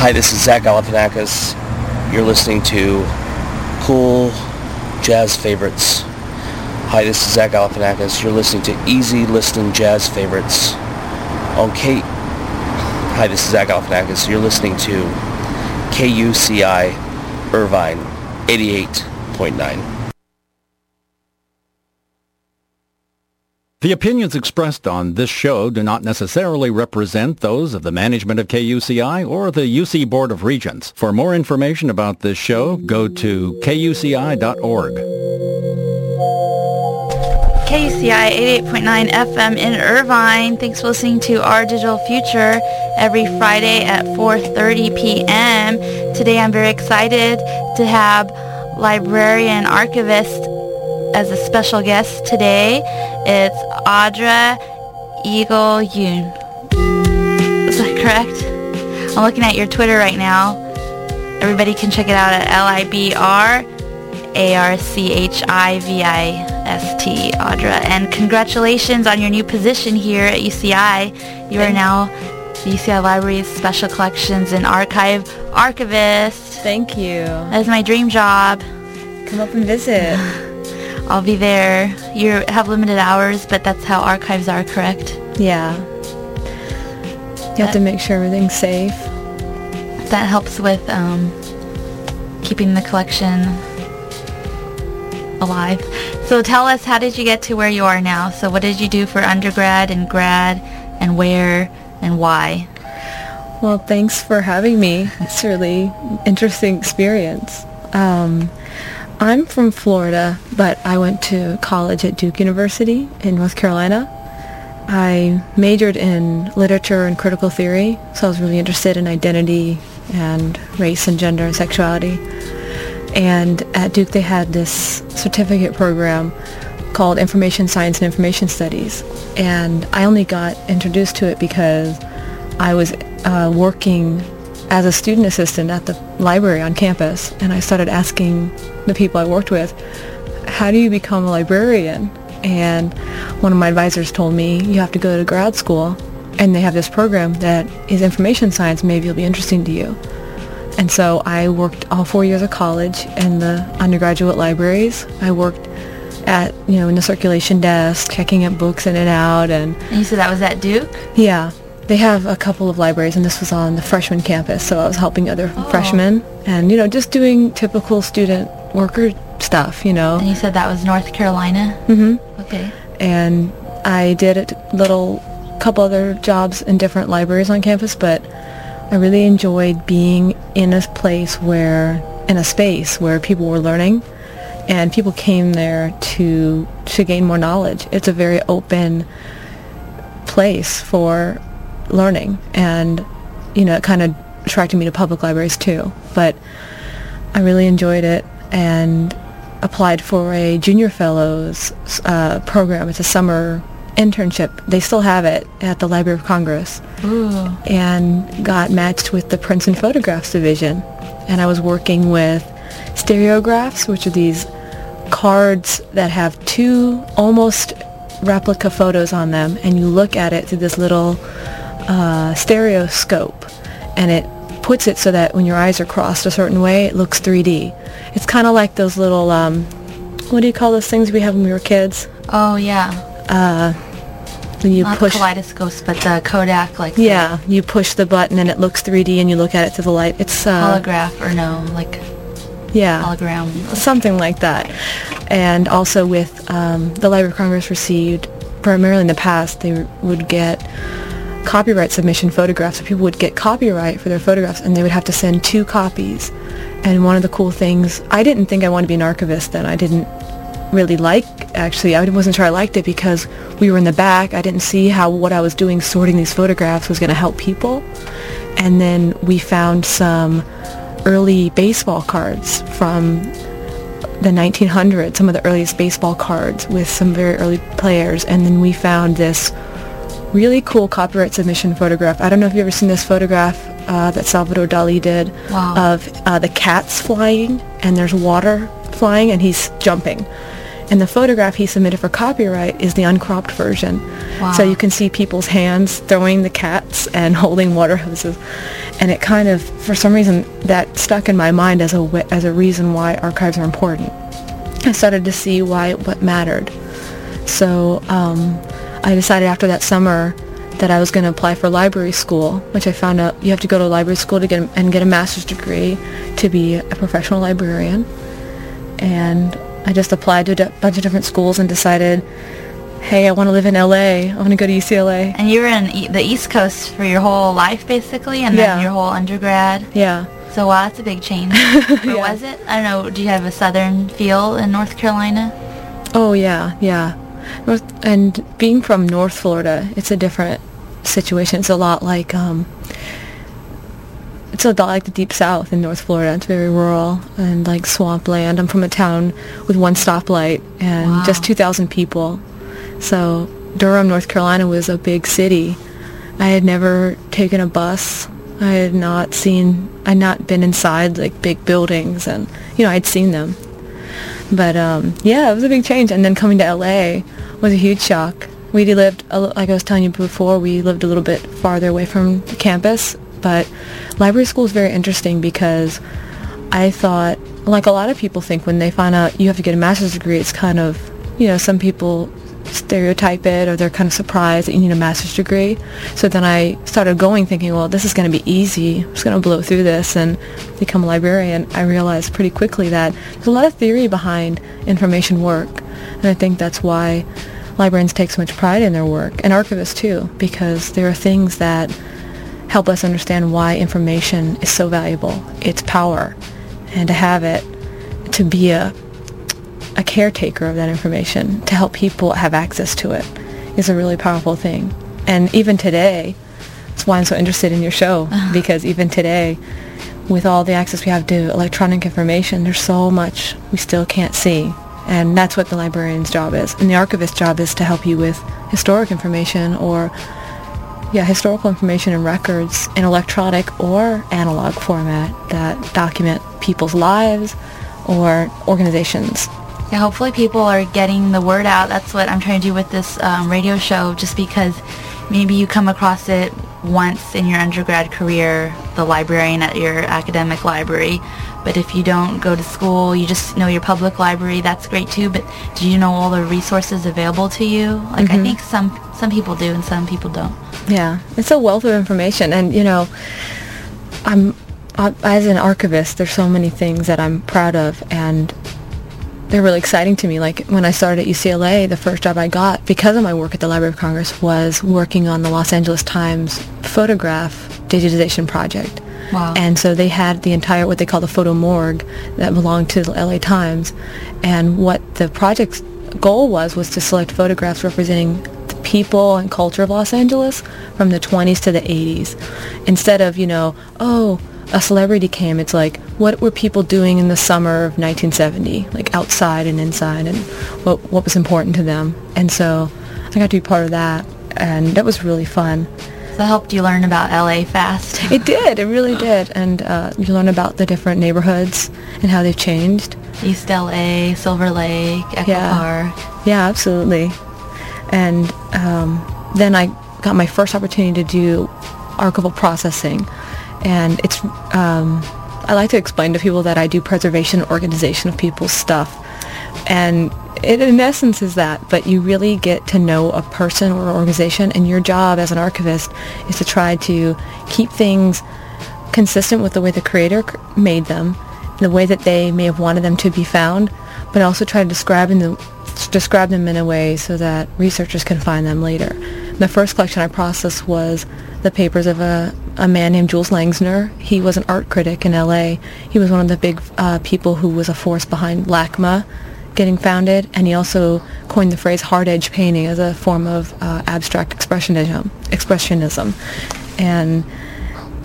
Hi, this is Zach Galifianakis. You're listening to Cool Jazz Favorites. Hi, this is Zach Galifianakis. You're listening to Easy Listening Jazz Favorites on Kate. Hi, this is Zach Galifianakis. You're listening to KUCI Irvine 88.9. The opinions expressed on this show do not necessarily represent those of the management of KUCI or the UC Board of Regents. For more information about this show, go to kuci.org. KUCI 88.9 FM in Irvine. Thanks for listening to Our Digital Future every Friday at 4.30 p.m. Today I'm very excited to have librarian archivist as a special guest today. It's Audra Eagle Yun. Is that correct? I'm looking at your Twitter right now. Everybody can check it out at L-I-B-R-A-R-C-H-I-V-I-S-T, Audra. And congratulations on your new position here at UCI. You are now the UCI Library's Special Collections and Archive Archivist. Thank you. That is my dream job. Come up and visit. I'll be there. You have limited hours, but that's how archives are, correct? Yeah. You have to make sure everything's safe. That helps with um, keeping the collection alive. So tell us, how did you get to where you are now? So what did you do for undergrad and grad, and where and why? Well, thanks for having me. It's a really interesting experience. Um, I'm from Florida, but I went to college at Duke University in North Carolina. I majored in literature and critical theory, so I was really interested in identity and race and gender and sexuality. And at Duke they had this certificate program called Information Science and Information Studies. And I only got introduced to it because I was uh, working as a student assistant at the library on campus. And I started asking the people I worked with, how do you become a librarian? And one of my advisors told me, you have to go to grad school and they have this program that is information science. Maybe it'll be interesting to you. And so I worked all four years of college in the undergraduate libraries. I worked at, you know, in the circulation desk, checking up books in and out. And, and you said that was at Duke? Yeah. They have a couple of libraries, and this was on the freshman campus, so I was helping other Oh. freshmen and, you know, just doing typical student worker stuff, you know. And you said that was North Carolina? Mm-hmm. Okay. And I did a little couple other jobs in different libraries on campus, but I really enjoyed being in a place where, in a space where people were learning and people came there to to gain more knowledge. It's a very open place for learning. And you know it kind of attracted me to public libraries too. But i really enjoyed it and applied for a junior fellows uh, program. It's a summer internship. They still have it at the library of congress. Ooh. and got matched with the prints and photographs division. And i was working with stereographs which are these cards that have two almost replica photos on them. And you look at it through this little uh, stereoscope and it puts it so that when your eyes are crossed a certain way it looks 3d it's kind of like those little um, what do you call those things we have when we were kids Oh, yeah. uh, when you Not push kaleidoscopes, but the Kodak, like yeah you push the button and it looks 3d and you look at it through the light it's uh, holograph, or no, like yeah hologram. something like that. And also with um, the Library of Congress received, primarily in the past, they would get copyright submission photographs. So people would get copyright for their photographs, and they would have to send two copies. And one of the cool things, I didn't think I wanted to be an archivist then. I didn't really like, actually, I wasn't sure I liked it because we were in the back. I didn't see how what I was doing sorting these photographs was going to help people. And then we found some early baseball cards from the 1900s, some of the earliest baseball cards with some very early players. And then we found this really cool copyright submission photograph. I don't know if you've ever seen this photograph uh, that Salvador Dali did Wow. of uh, the cats flying and there's water flying and he's jumping. And the photograph he submitted for copyright is the uncropped version. Wow. So you can see people's hands throwing the cats and holding water hoses. And it kind of, for some reason, that stuck in my mind as a, as a reason why archives are important. I started to see why what mattered. So um, I decided after that summer that I was going to apply for library school, which I found out you have to go to library school to get and get a master's degree to be a professional librarian. And I just applied to a d- bunch of different schools and decided, hey, I want to live in LA. I want to go to UCLA. And you were in e- the East Coast for your whole life, basically, and Yeah. then your whole undergrad. Yeah. So wow, that's a big change. Yeah. was it? I don't know. Do you have a southern feel in North Carolina? Oh yeah, yeah. North, and being from North Florida, it's a different situation. It's a lot like um, it's a lot like the deep south in North Florida. It's very rural and like swampland. I'm from a town with one stoplight and Wow. just 2,000 people. So Durham, North Carolina was a big city. I had never taken a bus. I had not seen, I had not been inside like big buildings and, you know, I'd seen them. But um, yeah, it was a big change. And then coming to LA was a huge shock. We lived, like I was telling you before, we lived a little bit farther away from campus. But library school is very interesting because I thought, like a lot of people think when they find out you have to get a master's degree, it's kind of, you know, some people stereotype it or they're kind of surprised that you need a master's degree. So then I started going thinking, well, this is going to be easy. I'm just going to blow through this and become a librarian. I realized pretty quickly that there's a lot of theory behind information work. And I think that's why librarians take so much pride in their work and archivists too, because there are things that help us understand why information is so valuable, its power, and to have it, to be a, a caretaker of that information, to help people have access to it, is a really powerful thing. And even today, that's why I'm so interested in your show, uh-huh. because even today, with all the access we have to electronic information, there's so much we still can't see. And that's what the librarian's job is. And the archivist's job is to help you with historic information or yeah, historical information and records in electronic or analog format that document people's lives or organizations. Yeah, hopefully people are getting the word out. That's what I'm trying to do with this um, radio show, just because maybe you come across it once in your undergrad career, the librarian at your academic library. But if you don't go to school, you just know your public library, that's great too. But do you know all the resources available to you? Like I think some some people do and some people don't. Yeah, it's a wealth of information, and you know, I'm as an archivist. There's so many things that I'm proud of, and they're really exciting to me. Like when I started at UCLA, the first job I got because of my work at the Library of Congress was working on the Los Angeles Times photograph digitization project. Wow. And so they had the entire what they call the photo morgue that belonged to the LA Times, and what the project's goal was was to select photographs representing the people and culture of Los Angeles from the 20s to the 80s. Instead of you know, oh, a celebrity came, it's like what were people doing in the summer of 1970, like outside and inside, and what what was important to them. And so I got to be part of that, and that was really fun. So it helped you learn about LA fast. It did. It really did. And uh, you learn about the different neighborhoods and how they've changed. East LA, Silver Lake, Echo Yeah. Park. Yeah, absolutely. And um, then I got my first opportunity to do archival processing. And it's, um, I like to explain to people that I do preservation organization of people's stuff. And it in essence is that, but you really get to know a person or organization and your job as an archivist is to try to keep things consistent with the way the creator made them, the way that they may have wanted them to be found, but also try to describe in the, describe them in a way so that researchers can find them later. The first collection I processed was the papers of a, a man named Jules Langsner. He was an art critic in LA. He was one of the big uh, people who was a force behind LACMA getting founded, and he also coined the phrase hard edge painting as a form of uh, abstract expressionism. Expressionism, and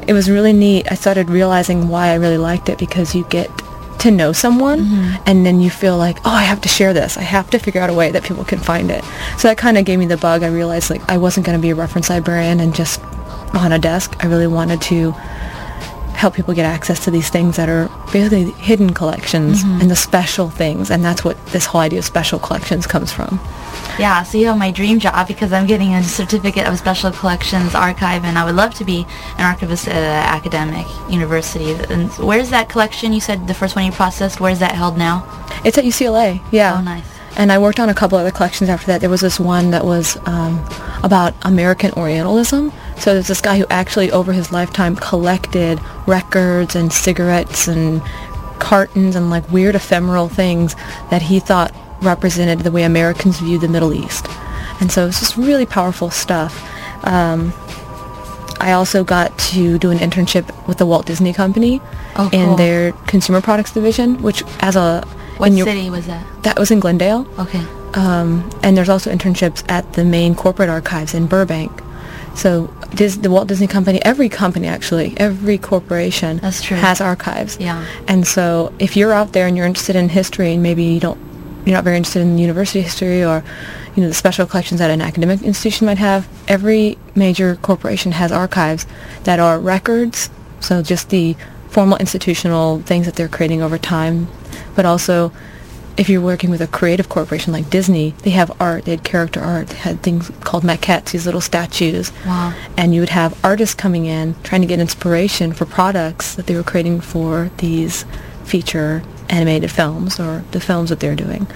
it was really neat. I started realizing why I really liked it because you get to know someone and then you feel like, oh, I have to share this. I have to figure out a way that people can find it. So that kind of gave me the bug. I realized like I wasn't going to be a reference librarian and just on a desk. I really wanted to help people get access to these things that are basically hidden collections and the special things. And that's what this whole idea of special collections comes from. Yeah, so you have my dream job because I'm getting a certificate of special collections archive, and I would love to be an archivist at an academic university. And where's that collection? You said the first one you processed. Where's that held now? It's at UCLA, yeah. Oh, nice. And I worked on a couple other collections after that. There was this one that was um, about American Orientalism. So there's this guy who actually, over his lifetime, collected records and cigarettes and cartons and like weird ephemeral things that he thought represented the way Americans viewed the Middle East. And so it's just really powerful stuff. Um, I also got to do an internship with the Walt Disney Company Oh, in their consumer products division, which as a What your- city was that? that was in Glendale. Okay. Um, and there's also internships at the main corporate archives in Burbank. So Dis- the Walt Disney Company, every company actually, every corporation has archives. Yeah. And so if you're out there and you're interested in history and maybe you don't, you're not very interested in university history or, you know, the special collections that an academic institution might have, every major corporation has archives that are records. So just the formal institutional things that they're creating over time, but also if you're working with a creative corporation like Disney, they have art, they had character art, they had things called maquettes, these little statues. Wow. And you would have artists coming in trying to get inspiration for products that they were creating for these feature animated films or the films that they're doing.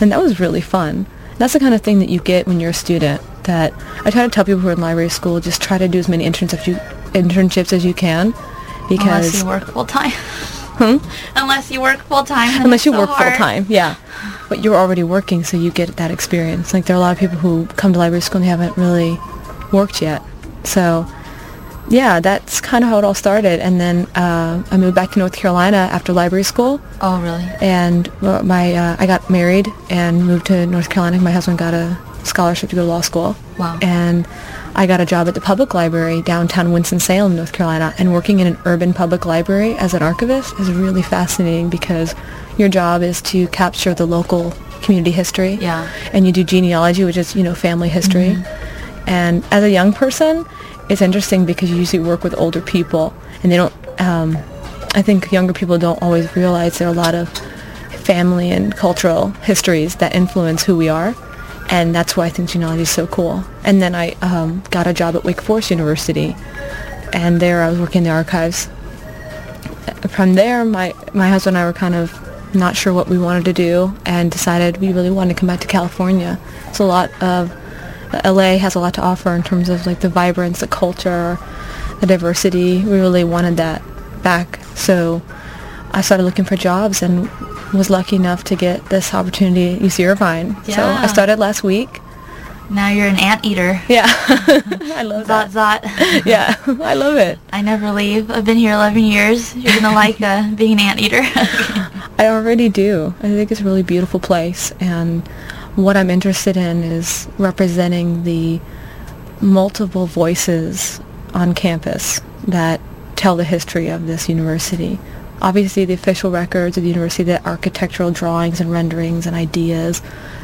And that was really fun. That's the kind of thing that you get when you're a student that I try to tell people who are in library school, just try to do as many internships, you, internships as you can because Unless because you work full time. Unless you work full time. unless you work full time, yeah. But you're already working, so you get that experience. Like there are a lot of people who come to library school and they haven't really worked yet. So, yeah, that's kind of how it all started. And then uh, I moved back to North Carolina after library school, Oh, really? and my uh, I got married and moved to North Carolina. My husband got a scholarship to go to law school. Wow. And I got a job at the public library downtown Winston-Salem, North Carolina. And working in an urban public library as an archivist is really fascinating because your job is to capture the local community history. Yeah. And you do genealogy, which is, you know, family history. And as a young person, it's interesting because you usually work with older people and they don't, um, I think younger people don't always realize there are a lot of family and cultural histories that influence who we are. And that's why I think genealogy is so cool. And then I um, got a job at Wake Forest University. And there I was working in the archives. From there, my, my husband and I were kind of not sure what we wanted to do and decided we really wanted to come back to California. It's a lot of, LA has a lot to offer in terms of like the vibrance, the culture, the diversity. We really wanted that back. So I started looking for jobs and was lucky enough to get this opportunity at UC Irvine. Yeah. So I started last week. Now you're an anteater. Yeah. I love Zot that. zot. Yeah, I love it. I never leave. I've been here 11 years. You're gonna like uh, being an anteater. I already do. I think it's a really beautiful place, and what I'm interested in is representing the multiple voices on campus that tell the history of this university. Obviously, the official records of the university, the architectural drawings and renderings and ideas,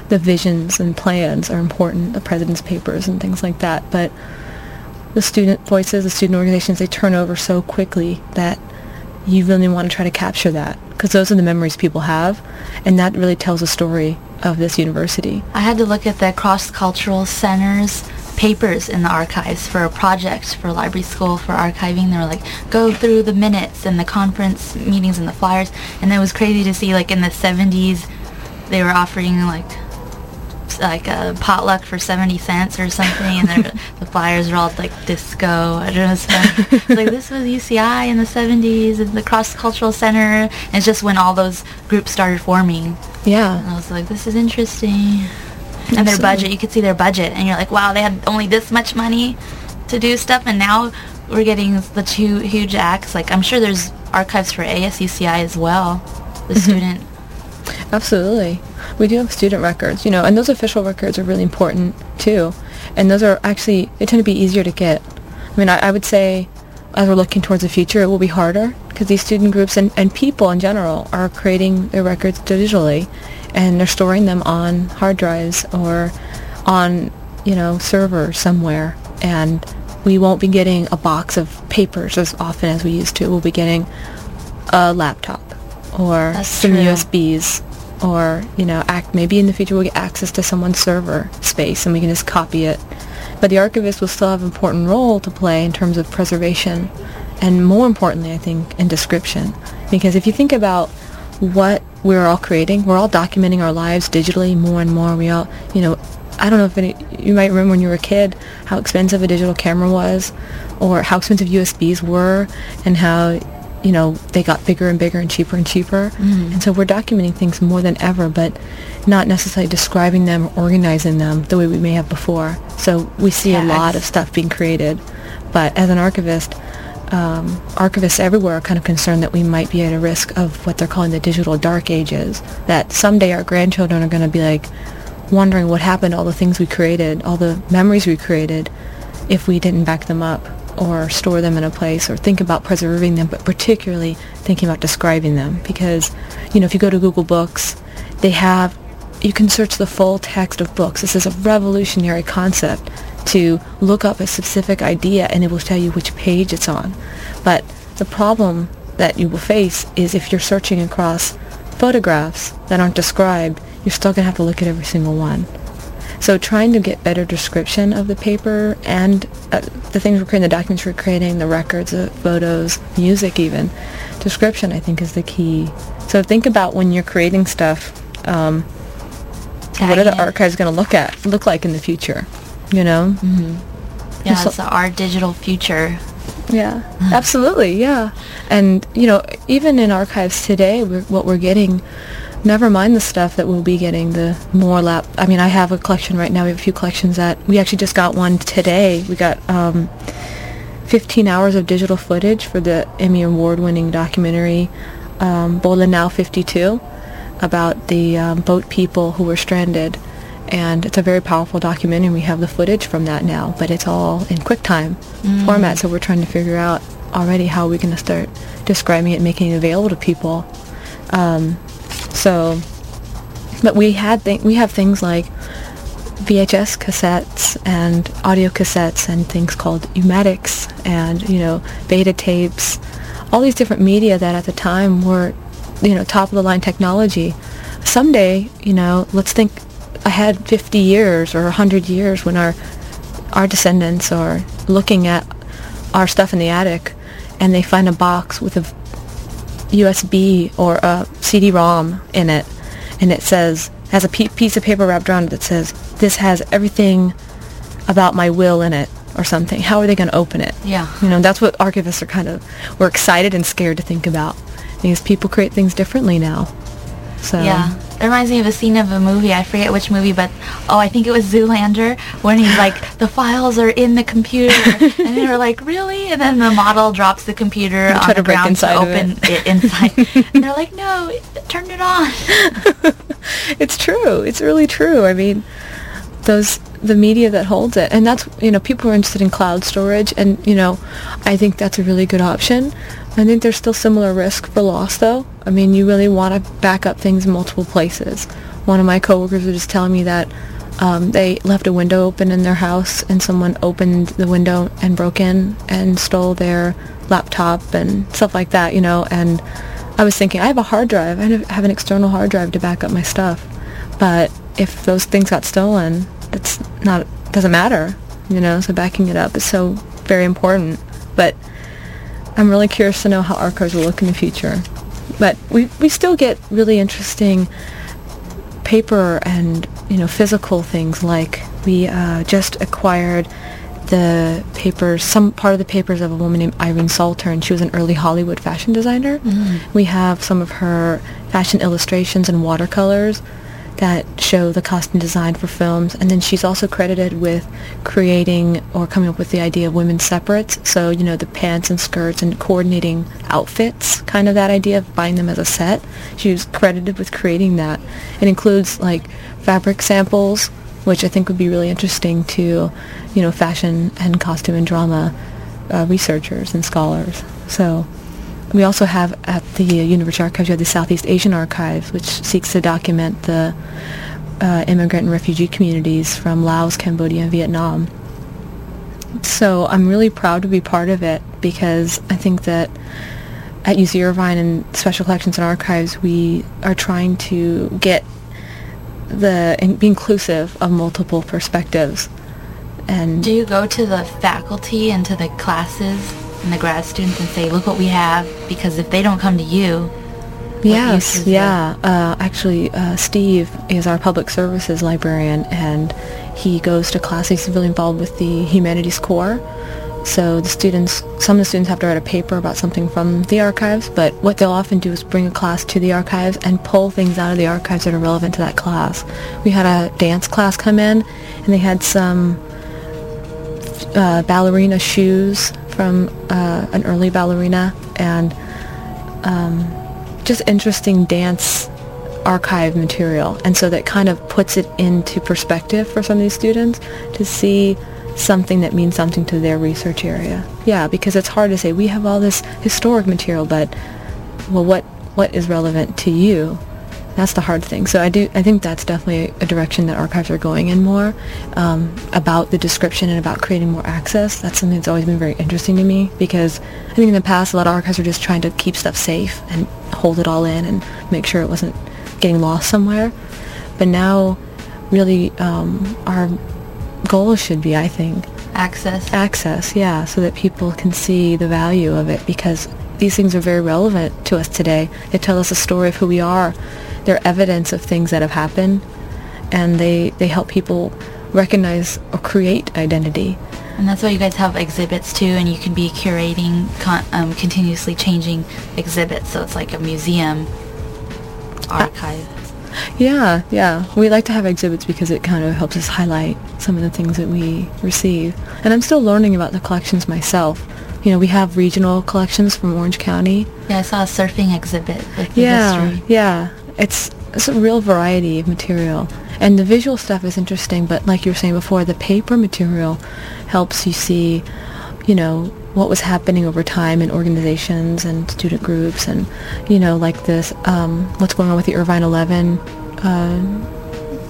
the visions and plans are important, the president's papers and things like that. But the student voices, the student organizations, they turn over so quickly that you really want to try to capture that because those are the memories people have, and that really tells the story of this university. I had to look at the cross-cultural center's papers in the archives for a project for library school for archiving. They were like, go through the minutes and the conference meetings and the flyers. And it was crazy to see like in the 70s, they were offering like like a potluck for 70 cents or something and the flyers were all like disco I don't know it's like this was UCI in the 70s and the cross cultural center and it's just when all those groups started forming and Yeah, I was like, this is interesting. And their budget, you could see their budget, and you're like, wow, they had only this much money to do stuff, and now we're getting the two huge acts. Like, I'm sure there's archives for ASUCI as well, the mm-hmm. student. absolutely. We do have student records, you know, and those official records are really important too. And those are actually, they tend to be easier to get. I mean, I, I would say as we're looking towards the future, it will be harder because these student groups and, and people in general are creating their records digitally and they're storing them on hard drives or on, you know, servers somewhere. And we won't be getting a box of papers as often as we used to. We'll be getting a laptop or That's some true. USBs or, you know, act, maybe in the future we'll get access to someone's server space and we can just copy it. But the archivist will still have an important role to play in terms of preservation and more importantly, I think, in description. Because if you think about what we're all creating, we're all documenting our lives digitally more and more. We all, you know, I don't know if any, you might remember when you were a kid how expensive a digital camera was or how expensive USBs were and how, you know, they got bigger and bigger and cheaper and cheaper. Mm-hmm. And so we're documenting things more than ever, but not necessarily describing them or organizing them the way we may have before. So we see Yeah, a lot of stuff being created. But as an archivist, um, archivists everywhere are kind of concerned that we might be at a risk of what they're calling the digital dark ages. That someday our grandchildren are going to be like wondering what happened to all the things we created, all the memories we created, if we didn't back them up or store them in a place or think about preserving them, but particularly thinking about describing them. Because, you know, if you go to Google Books, they have, you can search the full text of books. This is a revolutionary concept to look up a specific idea and it will tell you which page it's on. But the problem that you will face is if you're searching across photographs that aren't described, you're still going to have to look at every single one. So trying to get better description of the paper and uh, the things we're creating, the documents we're creating, the records, the photos, music even, description I think is the key. So think about when you're creating stuff, um, what are the archives going to look at look like in the future? You know? Yeah, So- it's our digital future. Yeah, absolutely. Yeah, and you know, even in archives today, we're, what we're getting, never mind the stuff that we'll be getting. The more lap. I mean, I have a collection right now. We have a few collections that we actually just got one today. We got um, 15 hours of digital footage for the Emmy Award-winning documentary um, Now 52 about the um, boat people who were stranded. And it's a very powerful document and We have the footage from that now, but it's all in QuickTime format. So we're trying to figure out already how we're going to start describing it, making it available to people. Um, so, but we had th- we have things like VHS cassettes and audio cassettes and things called U-matics and you know beta tapes, all these different media that at the time were you know top of the line technology. Someday, you know, let's think ahead 50 years or 100 years when our our descendants are looking at our stuff in the attic and they find a box with a USB or a CD-ROM in it, and it says has a piece of paper wrapped around it that says this has everything about my will in it or something. How are they going to open it? Yeah. You know, that's what archivists are kind of we're excited and scared to think about because people create things differently now. So Yeah. It reminds me of a scene of a movie. I forget which movie, but oh, I think it was Zoolander when he's like, the files are in the computer, and they were like, really? And then the model drops the computer They on the to ground to open it. it, inside, and they're like, no, turn it on. it's true. It's really true. I mean, those the media that holds it, and that's you know people are interested in cloud storage, and you know, I think that's a really good option. I think there's still similar risk for loss, though. I mean, you really want to back up things in multiple places. One of my coworkers was just telling me that um, they left a window open in their house, and someone opened the window and broke in and stole their laptop and stuff like that. You know, and I was thinking, I have a hard drive. I have an external hard drive to back up my stuff. But if those things got stolen, it's not doesn't matter, you know. So backing it up is so very important. But I'm really curious to know how archives will look in the future. But we we still get really interesting paper and you know physical things like we uh, just acquired the papers, some part of the papers of a woman named Irene Saltern, and she was an early Hollywood fashion designer. We have some of her fashion illustrations and watercolors that show the costume design for films, and then she's also credited with creating or coming up with the idea of women's separates. So you know the pants and skirts and coordinating outfits, kind of that idea of buying them as a set. She was credited with creating that. It includes like fabric samples which I think would be really interesting to, you know, fashion and costume and drama uh, researchers and scholars. So we also have at the University Archives, you have the Southeast Asian Archives, which seeks to document the uh, immigrant and refugee communities from Laos, Cambodia, and Vietnam. So I'm really proud to be part of it because I think that at UC Irvine and Special Collections and Archives, we are trying to get the and be inclusive of multiple perspectives. And Do you go to the faculty and to the classes and the grad students and say, look what we have? Because if they don't come to you, Yes, yeah. Uh, actually, uh, Steve is our public services librarian, and he goes to class. He's really involved with the humanities core. So the students, some of the students have to write a paper about something from the archives, but what they'll often do is bring a class to the archives and pull things out of the archives that are relevant to that class. We had a dance class come in, and they had some uh, ballerina shoes from uh, an early ballerina, and um, just interesting dance archive material. And so that kind of puts it into perspective for some of these students to see something that means something to their research area. Yeah, because it's hard to say we have all this historic material, but well, what what is relevant to you? That's the hard thing. So I do. I think that's definitely a direction that archives are going in more um, about the description and about creating more access. That's something that's always been very interesting to me because I think in the past a lot of archives were just trying to keep stuff safe and hold it all in and make sure it wasn't getting lost somewhere. But now, really, um, our goal should be, I think, access. access, yeah, so that people can see the value of it because these things are very relevant to us today. They tell us a story of who we are. They're evidence of things that have happened and they, they help people recognize or create identity. And that's why you guys have exhibits too, and you can be curating, con- um, continuously changing exhibits. So it's like a museum archive. Yeah, yeah. We like to have exhibits because it kind of helps us highlight some of the things that we receive. And I'm still learning about the collections myself. You know, we have regional collections from Orange County. Yeah, I saw a surfing exhibit with the yeah, history. yeah. It's it's a real variety of material, and the visual stuff is interesting. But like you were saying before, the paper material helps you see, you know, what was happening over time in organizations and student groups, and you know, like this, um, what's going on with the Irvine Eleven. Uh,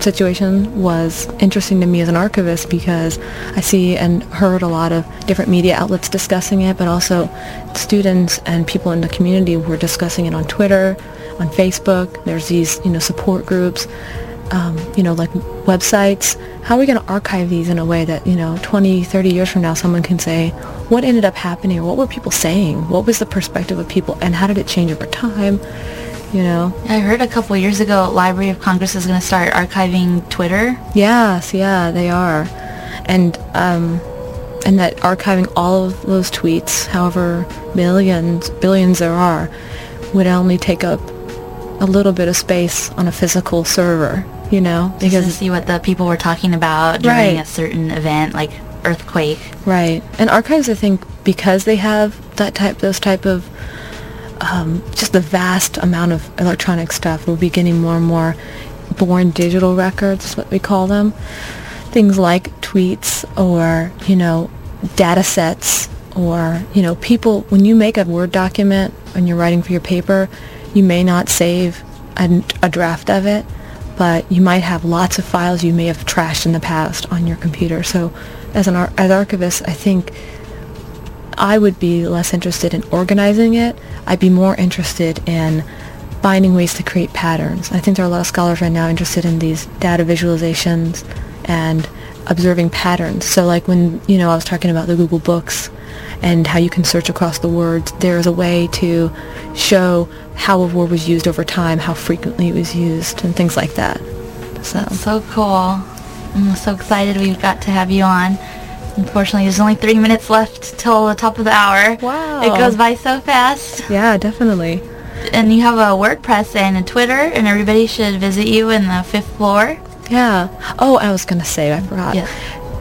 situation was interesting to me as an archivist because I see and heard a lot of different media outlets discussing it, but also students and people in the community were discussing it on Twitter, on Facebook. There's these, you know, support groups, um, you know, like websites. How are we going to archive these in a way that, you know, 20, 30 years from now, someone can say, what ended up happening what were people saying? What was the perspective of people and how did it change over time? You know? I heard a couple years ago, Library of Congress is going to start archiving Twitter. Yes, yeah, they are, and um, and that archiving all of those tweets, however millions, billions there are, would only take up a little bit of space on a physical server. You know, Just to because see what the people were talking about during Right. a certain event, like earthquake. right, and archives, I think, because they have that type, those type of um, just the vast amount of electronic stuff. We'll be getting more and more born digital records, is what we call them. Things like tweets or, you know, data sets or, you know, people, when you make a Word document and you're writing for your paper, you may not save a, a draft of it, but you might have lots of files you may have trashed in the past on your computer. So as an ar- as archivist, I think I would be less interested in organizing it. I'd be more interested in finding ways to create patterns. I think there are a lot of scholars right now interested in these data visualizations and observing patterns. So like when, you know, I was talking about the Google Books and how you can search across the words, there is a way to show how a word was used over time, how frequently it was used, and things like that. So, That's so cool. I'm so excited we've got to have you on. Unfortunately, there's only three minutes left till the top of the hour. Wow. It goes by so fast. yeah, definitely. And you have a WordPress and a Twitter, and everybody should visit you in the fifth floor. Yeah. Oh, I was going to say, I forgot. Yeah.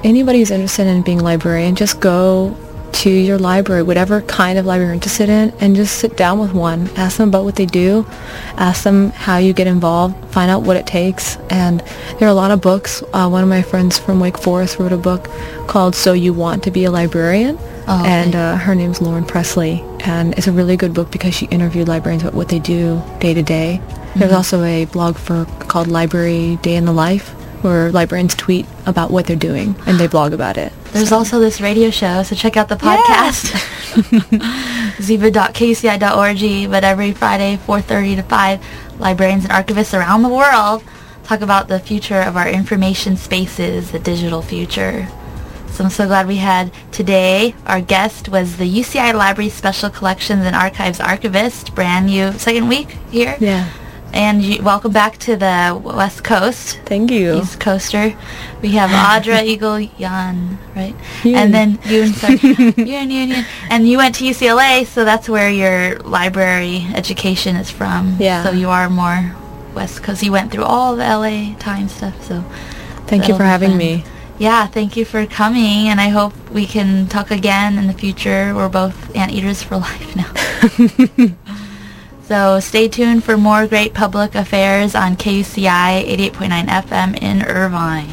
Anybody who's interested in being a librarian, just go to your library, whatever kind of library you're interested in, and just sit down with one. Ask them about what they do. Ask them how you get involved. Find out what it takes. And there are a lot of books. Uh, one of my friends from Wake Forest wrote a book called So You Want to Be a Librarian. Oh, okay. And uh, her name's Lauren Pressley. And it's a really good book because she interviewed librarians about what they do day to day. There's also a blog for called Library Day in the Life where librarians tweet about what they're doing and they blog about it. There's so. also this radio show, so check out the podcast. ziva.kuci.org, but every Friday, 4.30 to 5, librarians and archivists around the world talk about the future of our information spaces, the digital future. So I'm so glad we had today. Our guest was the UCI Library Special Collections and Archives archivist, brand new second week here. Yeah. And you, welcome back to the West Coast. Thank you. East Coaster. We have Audra Eagle Yan, right? Yun. And then you sorry. Yun, Yun, Yun. And you went to UCLA, so that's where your library education is from. Yeah. So you are more West Coast. You went through all the LA time stuff, so. Thank you for having fun. me. Yeah, thank you for coming, and I hope we can talk again in the future. We're both anteaters for life now. So stay tuned for more great public affairs on KUCI 88.9 FM in Irvine.